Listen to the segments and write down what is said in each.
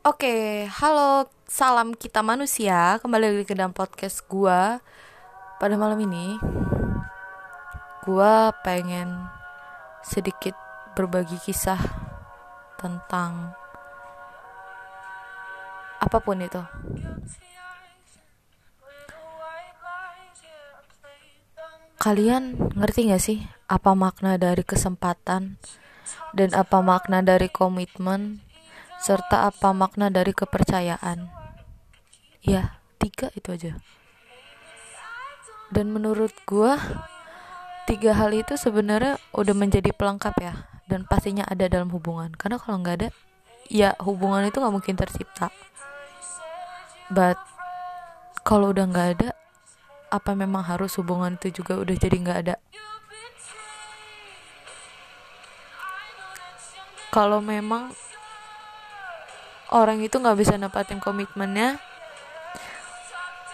Oke, halo, salam kita manusia. Kembali lagi ke dalam podcast gua. Pada malam ini, gua pengen sedikit berbagi kisah tentang apa pun itu. Kalian ngerti gak sih apa makna dari kesempatan dan apa makna dari komitmen serta apa makna dari kepercayaan. Ya, tiga itu aja. Dan menurut gua tiga hal itu sebenarnya udah menjadi pelengkap ya dan pastinya ada dalam hubungan. Karena kalau nggak ada, ya hubungan itu nggak mungkin tercipta. But kalau udah nggak ada, apa memang harus hubungan itu juga udah jadi nggak ada? Kalau memang orang itu nggak bisa nepatin komitmennya.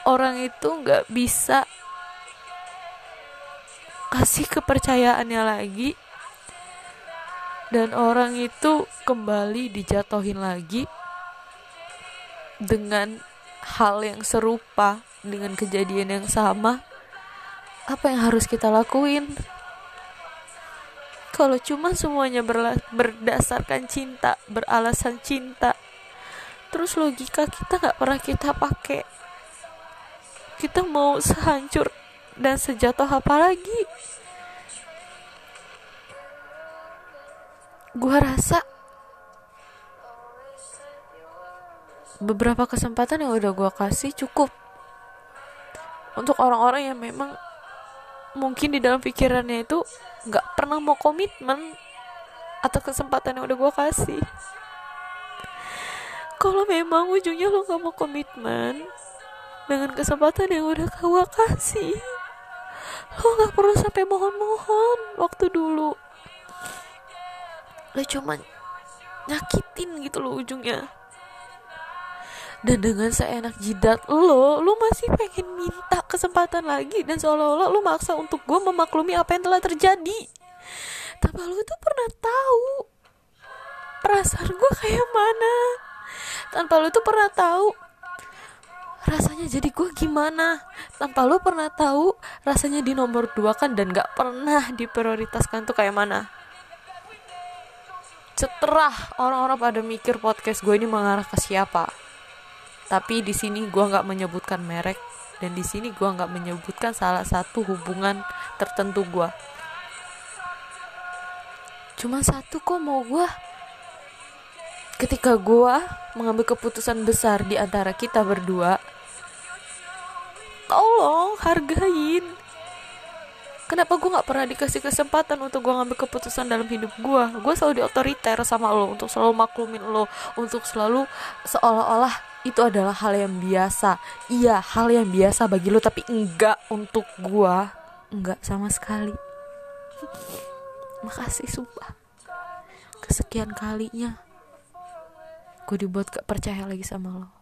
Orang itu nggak bisa kasih kepercayaannya lagi. Dan orang itu kembali dijatohin lagi dengan hal yang serupa dengan kejadian yang sama. Apa yang harus kita lakuin? Kalau cuma semuanya berdasarkan cinta beralasan cinta terus logika kita nggak pernah kita pakai. Kita mau sehancur dan sejatuh apa lagi? Gua rasa beberapa kesempatan yang udah gua kasih cukup untuk orang-orang yang memang mungkin di dalam pikirannya itu nggak pernah mau komitmen atau kesempatan yang udah gue kasih kalau memang ujungnya lo gak mau komitmen dengan kesempatan yang udah kau kasih lo gak perlu sampai mohon-mohon waktu dulu. Lo cuma nyakitin gitu lo ujungnya. Dan dengan seenak jidat lo lo masih pengen minta kesempatan lagi dan seolah-olah lo maksa untuk gue memaklumi apa yang telah terjadi. Tapi lo itu pernah tahu perasaan gue kayak mana tanpa lu tuh pernah tahu rasanya jadi gue gimana. Tanpa lu pernah tahu rasanya di nomor dua kan dan gak pernah diprioritaskan tuh kayak mana. Setelah orang-orang pada mikir podcast gue ini mengarah ke siapa. Tapi di sini gue nggak menyebutkan merek dan di sini gue nggak menyebutkan salah satu hubungan tertentu gue cuma satu kok mau gue ketika gue mengambil keputusan besar di antara kita berdua tolong hargain. Kenapa gue nggak pernah dikasih kesempatan untuk gue ngambil keputusan dalam hidup gue gue selalu di otoriter sama lo untuk selalu maklumin lo untuk selalu seolah-olah itu adalah hal yang biasa. Iya hal yang biasa bagi lo tapi enggak untuk gue enggak sama sekali. Makasih sumpah. Kesekian kalinya gue dibuat gak percaya lagi sama lo